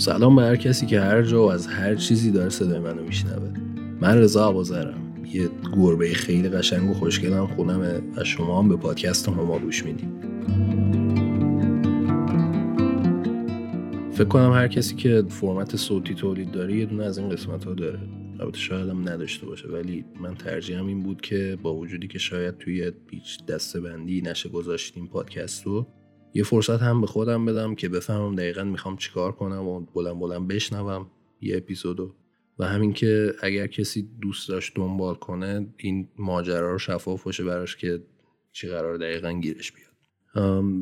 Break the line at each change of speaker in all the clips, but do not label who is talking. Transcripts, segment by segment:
سلام به هر کسی که هر جا و از هر چیزی داره صدای منو میشنوه. من رضا عبازرم یه گربه خیلی قشنگ و خوشگلم خونمه و شما هم به پادکست ما گوش میدیم فکر کنم هر کسی که فرمت صوتی تولید داره یه دونه از این قسمت ها داره. البته شاید هم نداشته باشه ولی من ترجیحم این بود که با وجودی که شاید توی هیچ دسته بندی نشه گذاشتیم پادکست رو یه فرصت هم به خودم بدم که بفهمم دقیقا می‌خوام چیکار کنم و بلند بلند بشنوم یه اپیزودو و همین که اگر کسی دوست داشت دنبال کنه این ماجرا رو شفاف باشه براش که چی قرار دقیقا گیرش بیاد.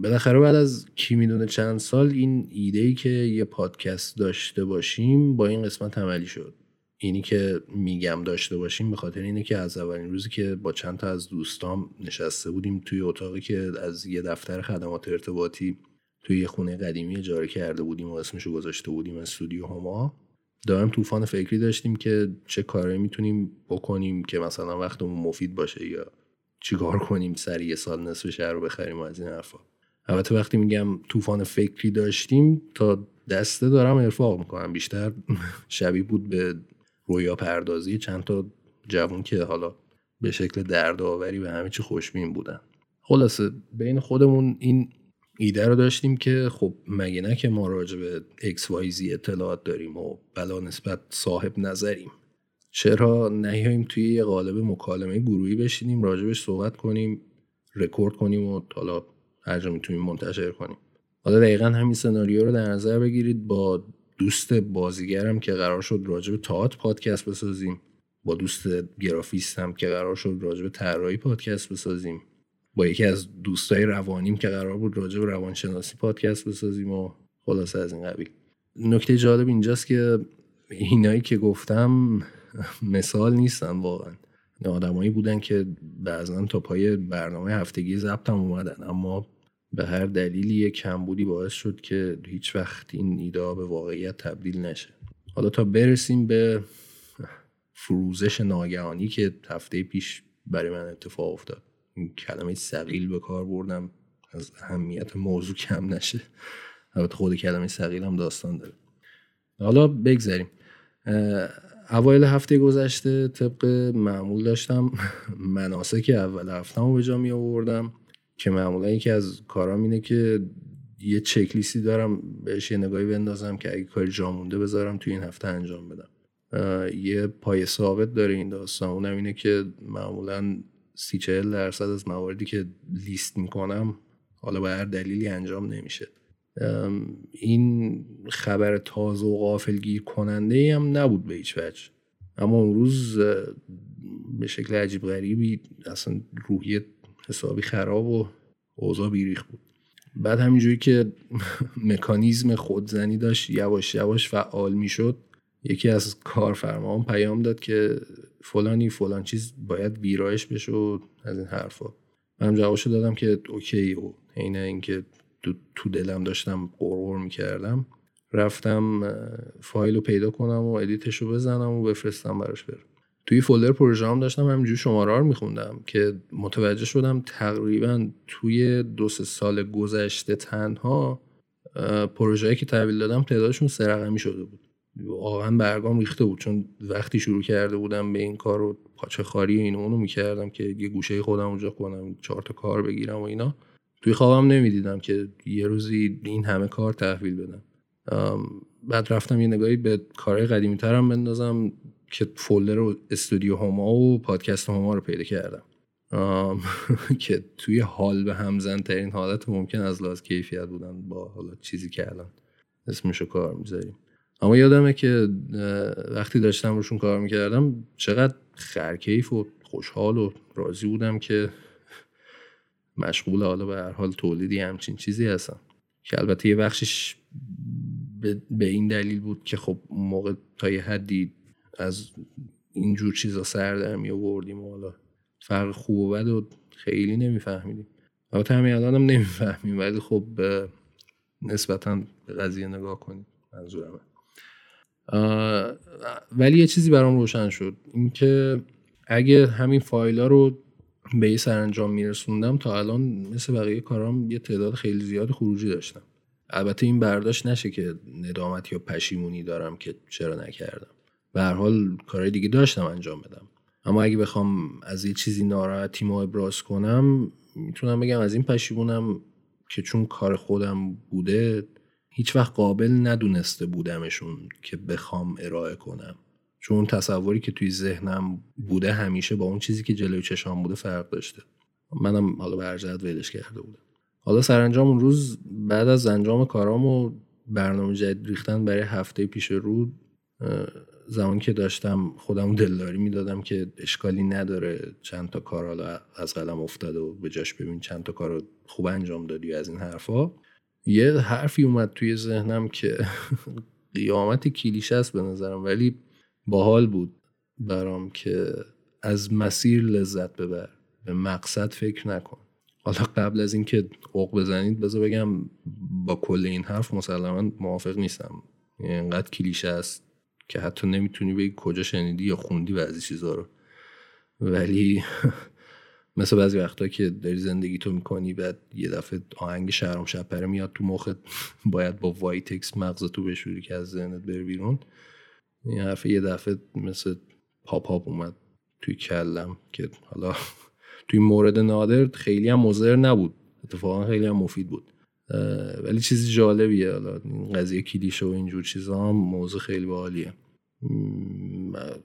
بالاخره بعد از کی می‌دونه چند سال این ایده ای که یه پادکست داشته باشیم با این قسمت عملی شد. اینی که میگم داشته باشیم به خاطر اینه که از اولین روزی که با چند تا از دوستام نشسته بودیم توی اتاقی که از یه دفتر خدمات ارتباطی توی یه خونه قدیمی اجاره کرده بودیم و اسمشو گذاشته بودیم استودیو هما دارم طوفان فکری داشتیم که چه کاری می‌تونیم بکنیم که مثلا وقتمون مفید باشه یا چیکار کنیم سری یه سال نصف شهر رو بخریم و از این حرفا. البته وقتی میگم طوفان فکری داشتیم تا دسته دارم ارفاق می‌کنم. بیشتر شبیه بود به رویا پردازی چند تا جوون که حالا به شکل دردآوری و همه چی خوشبین بودن. خلاصه بین خودمون این ایده رو داشتیم که خب مگه نه که ما راجع به XYZ اطلاعات داریم و بلا نسبت صاحب نظریم. چرا نیاییم توی یه قالب مکالمه گروهی بشینیم راجبش صحبت کنیم رکورد کنیم و حالا هر جا می‌تونیم منتشر کنیم. حالا دقیقا همین سناریو رو در نظر بگیرید با دوست بازیگرم که قرار شد راجب تئاتر پادکست بسازیم. با دوست گرافیستم که قرار شد راجب طراحی پادکست بسازیم. با یکی از دوستای روانیم که قرار بود راجب روانشناسی پادکست بسازیم و خلاصه از این قبیل. نکته جالب اینجاست که اینایی که گفتم مثال نیستن واقعا. آدمایی بودن که بعضا تا پای برنامه هفتگی ضبطم اومدن اما به هر دلیلی یک کمبودی باعث شد که هیچ وقت این ایده به واقعیت تبدیل نشه. حالا تا برسیم به فروزش ناگهانی که هفته پیش برای من اتفاق افتاد. این کلمه سقیل به کار بردم. از اهمیت موضوع کم نشه. البته خود کلمه سقیل هم داستان داره. حالا بگذاریم. اوایل هفته گذشته طبق معمول داشتم مناسک اول هفته رو به جا می آوردم که معمولا یکی از کارام اینه که یه چکلیستی دارم بهش یه نگاهی بندازم که اگه کاری جا مونده بذارم توی این هفته انجام بدم. یه پای ثابت داره این داستان. اونم اینه که معمولا سی چهل درصد از مواردی که لیست می‌کنم حالا به هر دلیلی انجام نمیشه. این خبر تازه و غافلگیر کننده هم نبود به هیچ وجه. اما اون روز به شکل عجیب غریبی اصلا روحیه حسابی خراب و اوضاع بی‌ریخت بود. بعد همینجوری که مکانیزم خودزنی داشت یواش یواش فعال می‌شد یکی از کارفرماها پیام داد که فلانی فلان چیز باید ویرایش بشه از این حرفا. من جوابشو دادم که okay و عین اینکه تو دلم داشتم غرغر می‌کردم. رفتم فایل رو پیدا کنم و edit ش رو بزنم و بفرستم براش برم توی فولدر پروژه هم داشتم همینجوری شماره رو میخوندم که متوجه شدم تقریبا توی دو سه سال گذشته تنها پروژه‌ای که تحویل دادم تعدادشون سه رقمی شده بود. واقعا برگام ریخته بود. چون وقتی شروع کرده بودم به این کار رو پاچه خاری این اونو می‌کردم که یه گوشه خودم اونجا کنم چهار تا کار بگیرم و اینا توی خوابم نمی‌دیدم که یه روزی این همه کار تحویل بدم. بعد رفتم یه نگاهی به کارهای قدیمی ترم بندازم. که فولدر استودیو هما و پادکست هما رو پیدا کردم. که توی حال به همزن ترین حالت ممکن از لحاظ کیفیت بودن با حالا چیزی که الان اسمشو کار می‌ذاریم. اما یادمه که وقتی داشتم روشون کار می‌کردم چقدر خرکیف و خوشحال و راضی بودم که مشغول حالا به هر حال تولیدی همچین چیزی هستم. که البته یه بخشش به این دلیل بود که خب موقع تا یه حدی از اینجور چیزا سر در می آوردیم و حالا فرق خوب و بد و خیلی نمیفهمیدیم. البته همین الان هم نمی‌فهمیم ولی خب نسبتا به قضیه نگاه کنیم. منظورم. ولی یه چیزی برام روشن شد. اینکه اگه همین فایل رو به یه سرانجام میرسوندم تا الان مثل بقیه کارام یه تعداد خیلی زیاد خروجی داشتم. البته این برداشت نشه که ندامت یا پشیمونی دارم که چرا نکردم. به هر حال کارهای دیگه داشتم انجام بدم. اما اگه بخوام از یه چیزی ناراحتی ما ابراز کنم می‌تونم بگم از این پشیمونم که چون کار خودم بوده هیچ وقت قابل ندونسته بودمشون که بخوام ارائه کنم. چون تصوری که توی ذهنم بوده همیشه با اون چیزی که جلوی چشام بوده فرق داشته. منم حالا برجت ولش کرده بودم. حالا سرانجام اون روز بعد از انجام کارام و برنامه جدید ریختن برای هفته پیش رو زمانی که داشتم خودم دلداری می‌دادم که اشکالی نداره چند تا کار حالا از قلم افتاده و به جاش ببین چند تا کار خوب انجام دادی از این حرفا. یه حرفی اومد توی ذهنم که قیامت کلیشه است به نظرم ولی باحال بود برام که از مسیر لذت ببر به مقصد فکر نکن. حالا قبل از اینکه اوق بزنید بذار بگم با کل این حرف مسلما موافق نیستم. اینقدر کلیشه است که حتی نمی‌تونی بگی کجا شنیدی یا خوندی بعضی چیزا رو. ولی مثل بعضی وقتا که داری زندگی تو می‌کنی بعد یه دفعه آهنگ شهرام شپره میاد تو مخت باید با وایتکس مغزتو بشوری که از ذهنت بره بیرون. این حرف یه دفعه مثل pop up اومد توی کلم که حالا توی مورد نادر خیلی هم مضر نبود. اتفاقا خیلی هم مفید بود. ولی چیز جالبیه حالا قضیه کلیشه و اینجور چیزا هم موضوع خیلی باحالیه.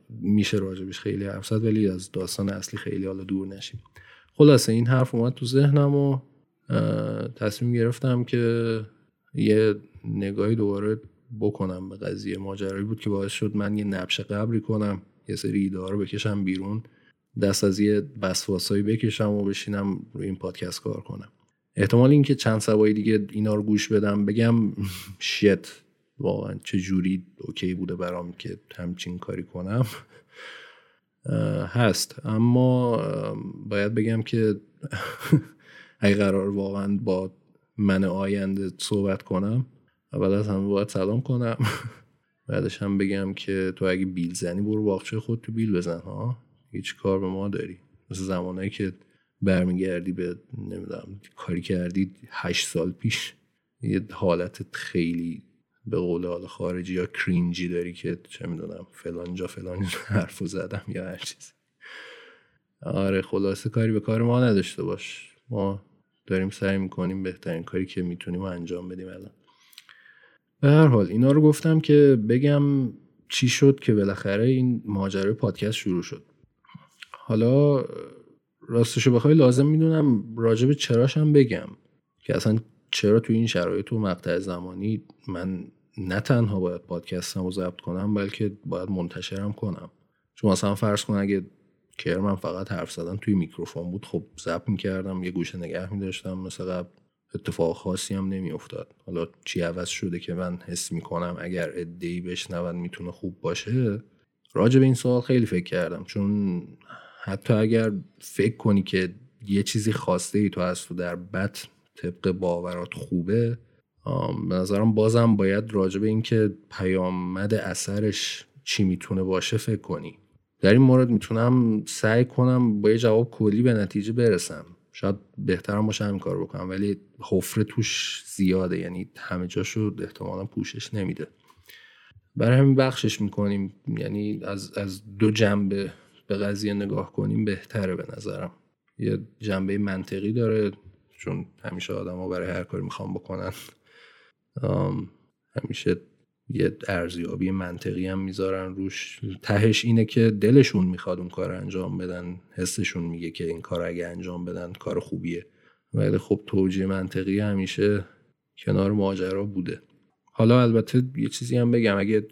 میشه راجع بهش خیلی حرف زد ولی از داستان اصلی خیلی حالا دور نشیم. خلاصه این حرف اومد تو ذهنم و تصمیم گرفتم که یه نگاهی دوباره بکنم به قضیه ماجرایی بود که باعث شد من یه نبش قبری کنم یه سری ایده رو بکشم بیرون دست از یه بسواسایی بکشم و بشینم روی این پادکست کار کنم. احتمال اینکه چند سوایی دیگه اینا رو گوش بدم بگم شیت واقعا چه جوری اوکی بوده برام که همچین کاری کنم. هست. اما باید بگم که اگه قرار واقعا با من آینده صحبت کنم اول از همه باید سلام کنم. بعدش هم بگم که تو اگه بیل زنی برو باغچه خود تو بیل بزن ها؟ هیچ کار به ما داری. مثل زمانهایی که برمیگردی به نمی‌دونم کاری کردی هشت سال پیش؟ یه حالت خیلی به قول حال خارجی یا کرینجی داری که چه می‌دونم فلان جا فلان حرفو زدم یا هر چیز آره خلاصه کاری به کار ما نداشته باش. ما داریم سعی می‌کنیم بهترین کاری که می‌تونیم انجام بدیم الان. به هر حال اینا رو گفتم که بگم چی شد که بالاخره این ماجرای پادکست شروع شد. حالا راستشو بخوای لازم می‌دونم راجب چراشم بگم که اصلا چرا تو این شرایط و مقطع زمانی من نه تنها باید پادکستم رو ضبط کنم بلکه باید منتشرم کنم. چون مثلا فرض کن اگه کرمم فقط حرف زدن توی میکروفون بود خب ضبط می‌کردم یه گوشه نگه میداشتم مثل قبل اتفاق خاصی هم نمیافتاد. حالا چی عوض شده که من حس می‌کنم اگر ادهی بشنون می‌تونه خوب باشه؟ راجع به این سوال خیلی فکر کردم. چون حتی اگر فکر کنی که یه چیزی خواسته ای تو از تو در بط طبق باورات خوبه به نظرم بازم باید راجع به اینکه پیامد اثرش چی می‌تونه باشه فکر کنی. در این مورد می‌تونم سعی کنم با یه جواب کلی به نتیجه برسم. شاید بهترم باشه همین کار بکنم ولی حفره توش زیاده یعنی همه جاشو احتمالا پوشش نمیده. برای همین بخشش می‌کنیم یعنی از, از دو جنبه به قضیه نگاه کنیم بهتره به نظرم. یه جنبه منطقی داره چون همیشه آدم ها برای هر کاری می‌خوام بکنن. همیشه یه ارزیابی منطقی هم می‌ذارن روش. تهش اینه که دلشون می‌خواد اون کار انجام بدن. حسشون میگه که این کار اگه انجام بدن کار خوبیه. ولی خب توجیه منطقی همیشه کنار ماجرا بوده. حالا البته یه چیزی هم بگم. اگه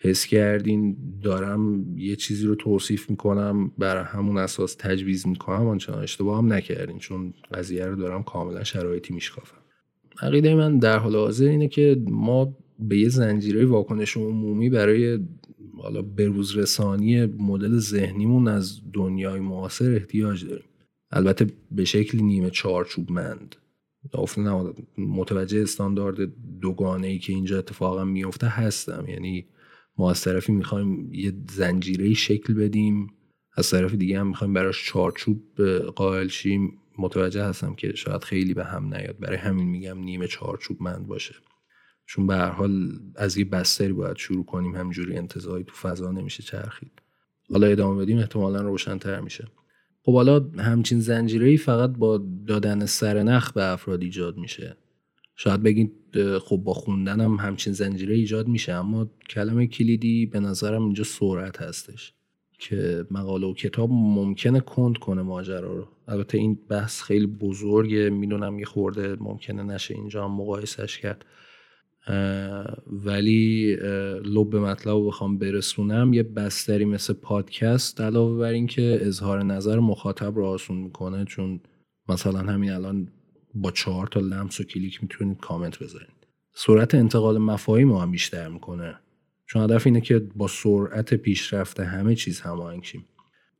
حس کردین دارم یه چیزی رو توصیف می‌کنم بر همون اساس تجویز می‌کنم آنچنان اشتباه هم نکردین چون قضیه رو دارم کاملا شرایطی میشکافم. عقیده من در حال حاضر اینه که ما به یه زنجیره واکنش عمومی برای حالا بروز رسانی مدل ذهنیمون از دنیای معاصر احتیاج داریم. البته به شکلی نیمه چارچوب مند متوجه استاندارد دوگانه ای که اینجا اتفاقا میفته هستم. یعنی ما از طرفی می‌خوایم یه زنجیره شکل بدیم از طرف دیگه هم می‌خوایم براش چارچوب قائل شیم. متوجه هستم که شاید خیلی به هم نیاد. برای همین میگم نیمه چارچوب مند باشه. چون به هر حال از یه بستری باید شروع کنیم. همجوری انتظاری تو فضا نمیشه چرخید. حالا ادامه بدیم. احتمالا روشنتر میشه. خب حالا همچین زنجیره فقط با دادن سرنخ به افراد ایجاد میشه. شاید بگید خب با خوندن هم همچین زنجیره ایجاد میشه اما کلمه کلیدی به نظرم اینجا سرعت هستش که مقاله و کتاب ممکنه کند کنه ماجرا رو. البته این بحث خیلی بزرگه می‌دونم یه خورده ممکنه نشه اینجا هم مقایسش کرد. ولی لب مطلب رو بخوام برسونم یه بستری مثل پادکست علاوه بر اینکه اظهار نظر مخاطب رو آسون می‌کنه چون مثلا همین الان با چهار تا لمس و کلیک می‌تونید کامنت بذارید. سرعت انتقال مفاهیم هم بیشتر می‌کنه. چون هدف اینه که با سرعت پیشرفت همه چیز هماهنگ شیم.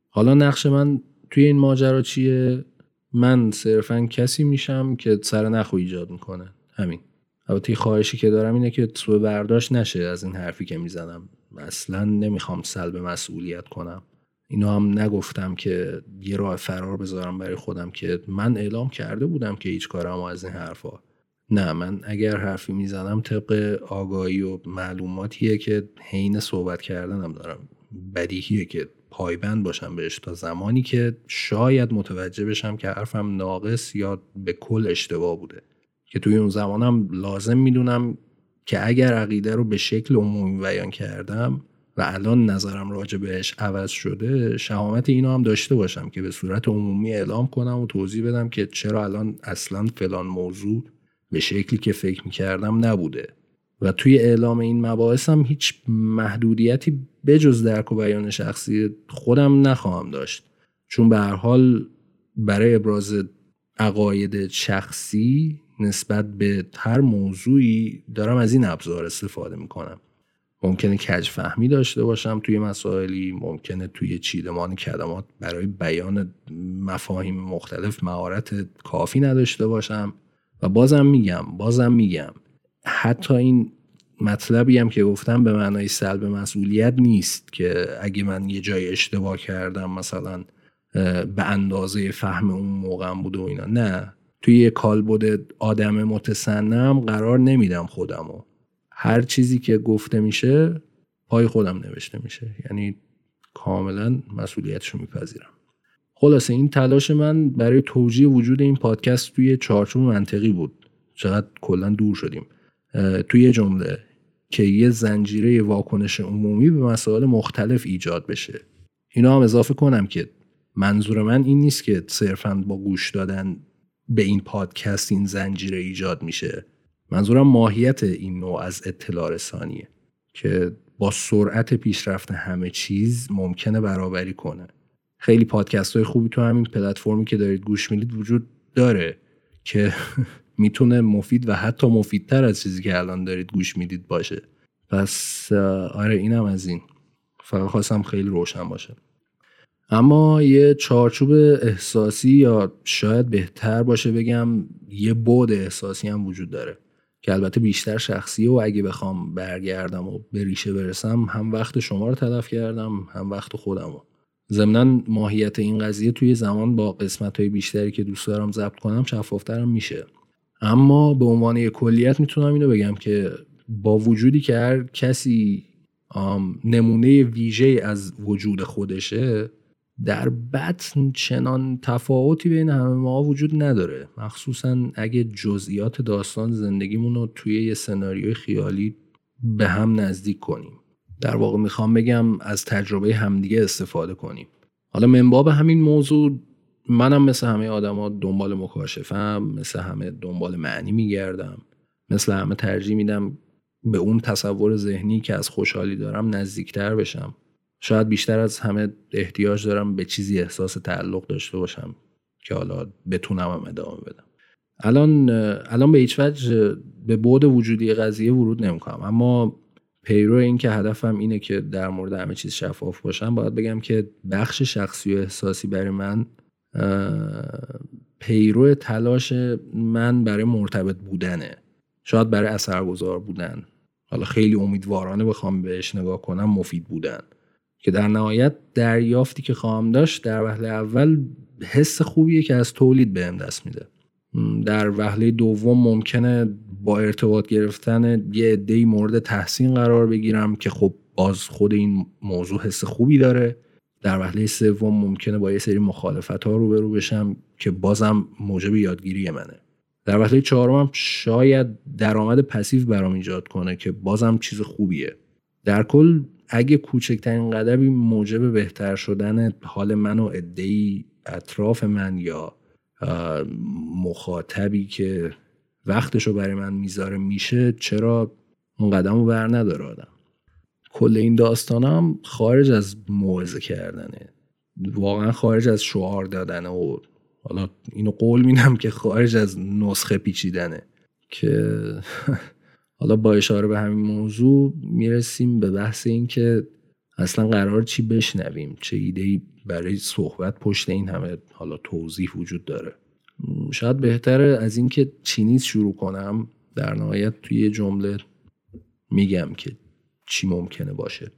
حالا نقش من توی این ماجرا چیه؟ من صرفا کسی میشم که سر نخو ایجاد می‌کنه. همین. البته خواهشی که دارم اینه که سوء برداشت نشه از این حرفی که می‌زنم. اصلا نمی‌خوام سلب مسئولیت کنم. اینو هم نگفتم که یه راه فرار بذارم برای خودم که من اعلام کرده بودم که هیچ کارم از این حرفا. نه من اگر حرفی می‌زنم طبق آگاهی و معلوماتیه که حین صحبت کردنم دارم. بدیهیه که پایبند باشم بهش تا زمانی که شاید متوجه بشم که حرفم ناقص یا به کل اشتباه بوده. که توی اون زمانم لازم می‌دونم که اگر عقیده رو به شکل عمومی بیان کردم و الان نظرم راجع بهش عوض شده شهامت اینو هم داشته باشم که به صورت عمومی اعلام کنم و توضیح بدم که چرا الان اصلا فلان موضوع به شکلی که فکر می‌کردم نبوده. و توی اعلام این مباحث هم هیچ محدودیتی بجز درک و بیان شخصی خودم نخواهم داشت. چون به هر حال برای ابراز عقاید شخصی نسبت به هر موضوعی دارم از این ابزار استفاده می‌کنم. ممکنه کج فهمی داشته باشم توی مسائلی ممکنه توی چیدمان کلمات برای بیان مفاهیم مختلف مهارت کافی نداشته باشم. و بازم میگم بازم میگم حتی این مطلبی هم که گفتم به معنای سلب مسئولیت نیست که اگه من یه جای اشتباه کردم مثلا به اندازه فهم اون موقعم بوده و اینا. نه. توی یه کالبد آدم متسنم قرار نمیدم خودمو. هر چیزی که گفته میشه پای خودم نوشته میشه. یعنی کاملا مسئولیتشو میپذیرم. خلاصه این تلاش من برای توجیه وجود این پادکست توی چارچوب منطقی بود. چقدر کلا دور شدیم. توی جمله که یه زنجیره واکنش عمومی به مسائل مختلف ایجاد بشه. اینا هم اضافه کنم که منظور من این نیست که صرفا با گوش دادن به این پادکست این زنجیره ایجاد میشه. منظورم ماهیت این نوع از اطلاع رسانیه که با سرعت پیشرفت همه چیز ممکنه برابری کنه. خیلی پادکست های خوبی تو همین پلتفرمی که دارید گوش می‌دید وجود داره که می‌تونه مفید و حتی مفیدتر از چیزی که الان دارید گوش می‌دید باشه. پس آره اینم از این. فقط خواستم خیلی روشن باشه. اما یه چارچوب احساسی یا شاید بهتر باشه بگم یه بود احساسی هم وجود داره. که البته بیشتر شخصیه و اگه بخوام برگردم و به ریشه برسم هم وقت شما رو تلف کردم هم وقت خودم رو. ضمنا ماهیت این قضیه توی زمان با قسمت های بیشتری که دوست دارم ضبط کنم شفافترم میشه. اما به عنوان یک کلیت می‌تونم اینو بگم که با وجودی که هر کسی نمونه ویژه از وجود خودشه در بطن چنان تفاوتی بین همه ما وجود نداره. مخصوصا اگه جزئیات داستان زندگیمون رو توی یه سناریوی خیالی به هم نزدیک کنیم. در واقع می‌خوام بگم از تجربه همدیگه استفاده کنیم. حالا منباب همین موضوع منم مثل همه آدما دنبال مکاشفم مثل همه دنبال معنی میگردم مثل همه ترجیح میدم به اون تصور ذهنی که از خوشحالی دارم نزدیکتر بشم. شاید بیشتر از همه احتیاج دارم به چیزی احساس تعلق داشته باشم که حالا بتونم هم ادامه بدم. الان الان به هیچ وجه به بود وجودی قضیه ورود نمی‌کنم. اما پیرو این که هدفم اینه که در مورد همه چیز شفاف باشم باید بگم که بخش شخصی و احساسی برای من پیرو تلاش من برای مرتبط بودنه. شاید برای اثرگذار بودن. حالا خیلی امیدوارانه بخوام بهش نگاه کنم مفید بودن. که در نهایت دریافتی که خواهم داشت در وهله اول حس خوبیه که از تولید بهم دست میده. در وهله دوم ممکنه با ارتباط گرفتن یه عده‌ای مورد تحسین قرار بگیرم که خب باز خود این موضوع حس خوبی داره. در وهله سوم ممکنه با یه سری مخالفت ها روبرو بشم که بازم موجب یادگیری منه. در وهله چهارمم شاید درآمد پسیو برام ایجاد کنه که بازم چیز خوبیه. در کل اگه کوچکترین قدمی موجب بهتر شدن حال من و عدهای اطراف من یا مخاطبی که وقتشو برای من می‌ذاره میشه چرا اون قدم رو بر نداره آدم؟ کل این داستانم خارج از موعظه کردنه. واقعا خارج از شعار دادنه و حالا اینو قول میدم که خارج از نسخه پیچیدنه که حالا با اشاره به همین موضوع می‌رسیم به بحث این که اصلا قرار چی بشنویم چه ایده برای صحبت پشت این همه حالا توضیح وجود داره. شاید بهتره از اینکه چینیز شروع کنم در نهایت توی یه جمله میگم که چی ممکنه باشه.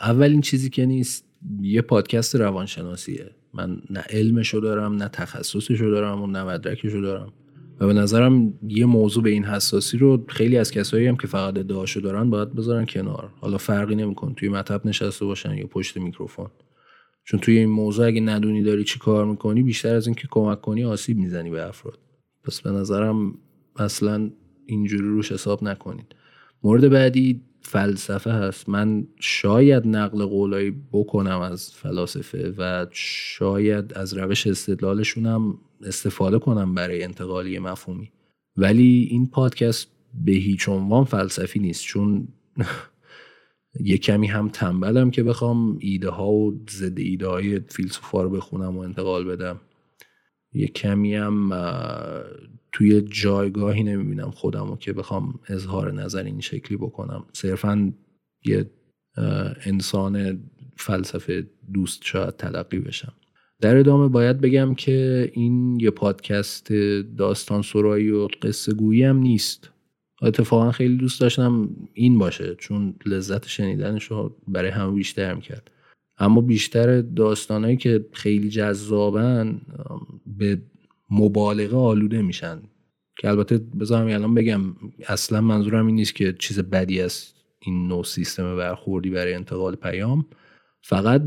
اولین چیزی که نیست یه پادکست روانشناسیه. من نه علمشو دارم نه تخصصشو دارم و نه مدرکشو دارم. و به نظرم یه موضوع به این حساسی رو خیلی از کسایی هم که فقط ادعاشو دارن باید بذارن کنار. حالا فرقی نمیکن توی مطب نشسته باشن یا پشت میکروفون. چون توی این موضوع اگه ندونی داری چی کار می‌کنی بیشتر از اینکه کمک کنی آسیب می‌زنی به افراد. پس به نظرم اصلا اینجوری روش حساب نکنید. مورد بعدی فلسفه هست. من شاید نقل قولایی بکنم از فلاسفه و شاید از روش استدلالشونم استفاده کنم برای انتقالی مفهومی. ولی این پادکست به هیچ عنوان فلسفی نیست چون یه کمی هم تنبلم که بخوام ایده ها و ضد ایده های فیلسوفا رو بخونم و انتقال بدم. یه کمی هم توی جایگاهی نمی‌بینم خودم و که بخوام اظهار نظر این شکلی بکنم. صرفا یه انسان فلسفه دوست شاید تلقی بشم. در ادامه باید بگم که این یه پادکست داستان سرایی و قصه گویی هم نیست. اتفاقا خیلی دوست داشتم این باشه چون لذت شنیدنش رو برای همه بیشتر می‌کرد اما بیشتر داستانهایی که خیلی جذابن به مبالغه آلوده میشن. که البته بذارم الان بگم اصلا منظورم این نیست که چیز بدی است این نوع سیستم برخوردی برای انتقال پیام. فقط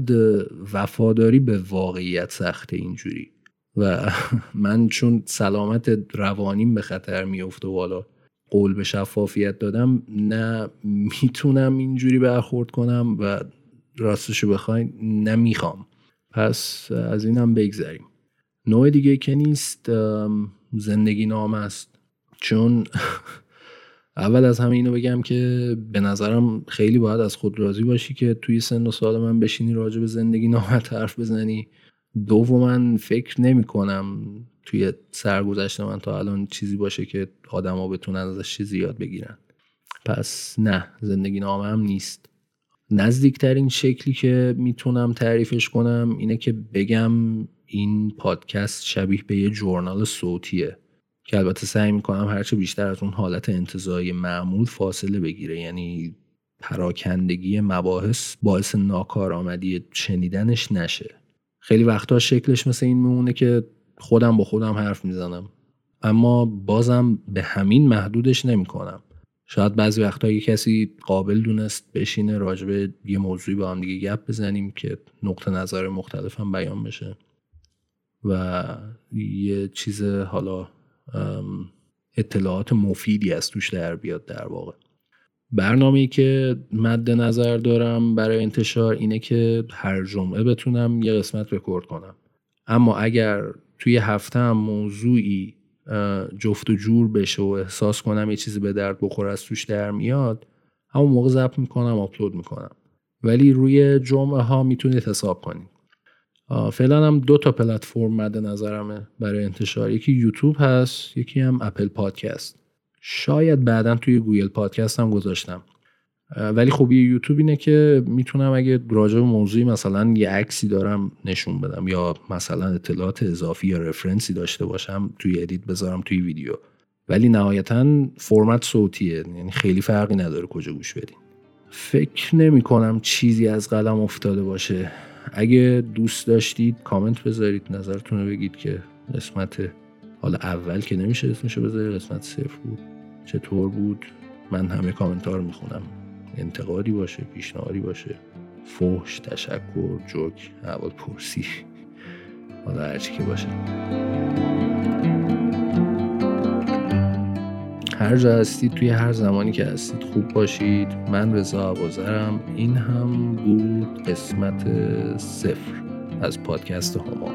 وفاداری به واقعیت سخته اینجوری. و من چون سلامت روانیم به خطر میفته و قول به شفافیت دادم نه می‌تونم اینجوری برخورد کنم و راستشو بخواین نه می‌خوام. پس از اینم بگذریم. نوع دیگه که نیست زندگی نام است. چون اول از همه اینو بگم که به نظرم خیلی باید از خود راضی باشی که توی سن و سال من بشینی راجع به زندگی نامت حرف بزنی. من فکر نمی کنم توی سرگذشت من تا الان چیزی باشه که آدما بتونن ازش چیزی یاد بگیرن. پس نه زندگی نامه هم نیست. نزدیکترین شکلی که می‌تونم تعریفش کنم اینه که بگم این پادکست شبیه به یه جورنال صوتیه. که البته سعی می‌کنم هرچه بیشتر از اون حالت انتظایی معمول فاصله بگیره. یعنی پراکندگی مباحث باعث ناکارآمدی شنیدنش نشه. خیلی وقتا شکلش مثل این میمونه که خودم با خودم حرف می‌زنم. اما بازم به همین محدودش نمی‌کنم. شاید بعضی وقتا یه کسی قابل دونست بشینه راجبه یه موضوعی با هم دیگه گپ بزنیم که نقطه نظر مختلف بیان بشه. و یه چیز حالا اطلاعات مفیدی از توش در بیاد در واقع. برنامه که مد نظر دارم برای انتشار اینه که هر جمعه بتونم یه قسمت رکورد کنم. اما اگر توی هفته هم موضوعی جفت و جور بشه و احساس کنم یه چیزی به درد بخور از توش در میاد همون موقع ضبط می‌کنم آپلود می‌کنم. ولی روی جمعه ها می‌تونید حساب کنید. فعلا هم دو تا پلتفرم مد نظرمه برای انتشار. یکی یوتیوب هست یکی هم اپل پادکست. شاید بعدا توی گوگل پادکست هم گذاشتم. ولی خوبی یوتیوب اینه که می‌تونم اگه راجع به موضوعی مثلا یه عکسی دارم نشون بدم یا مثلا اطلاعات اضافی یا reference ی داشته باشم توی edit بذارم توی ویدیو. ولی نهایتا فرمت صوتیه یعنی خیلی فرقی نداره کجا گوش بدین. فکر نمی کنم چیزی از قلم افتاده باشه. اگه دوست داشتید کامنت بذارید نظرتون رو بگید که قسمت حالا اول که نمیشه اسمشو بذاری قسمت صفر بود. چطور بود؟ من همه کامنتار می‌خونم. انتقادی باشه پیشنهادی باشه. فحش تشکر جوک اول پرسی. حالا هرچی که باشه. هر جا هستید توی هر زمانی که هستید خوب باشید. من رضا عوازرم این هم بود قسمت صفر از پادکست هما.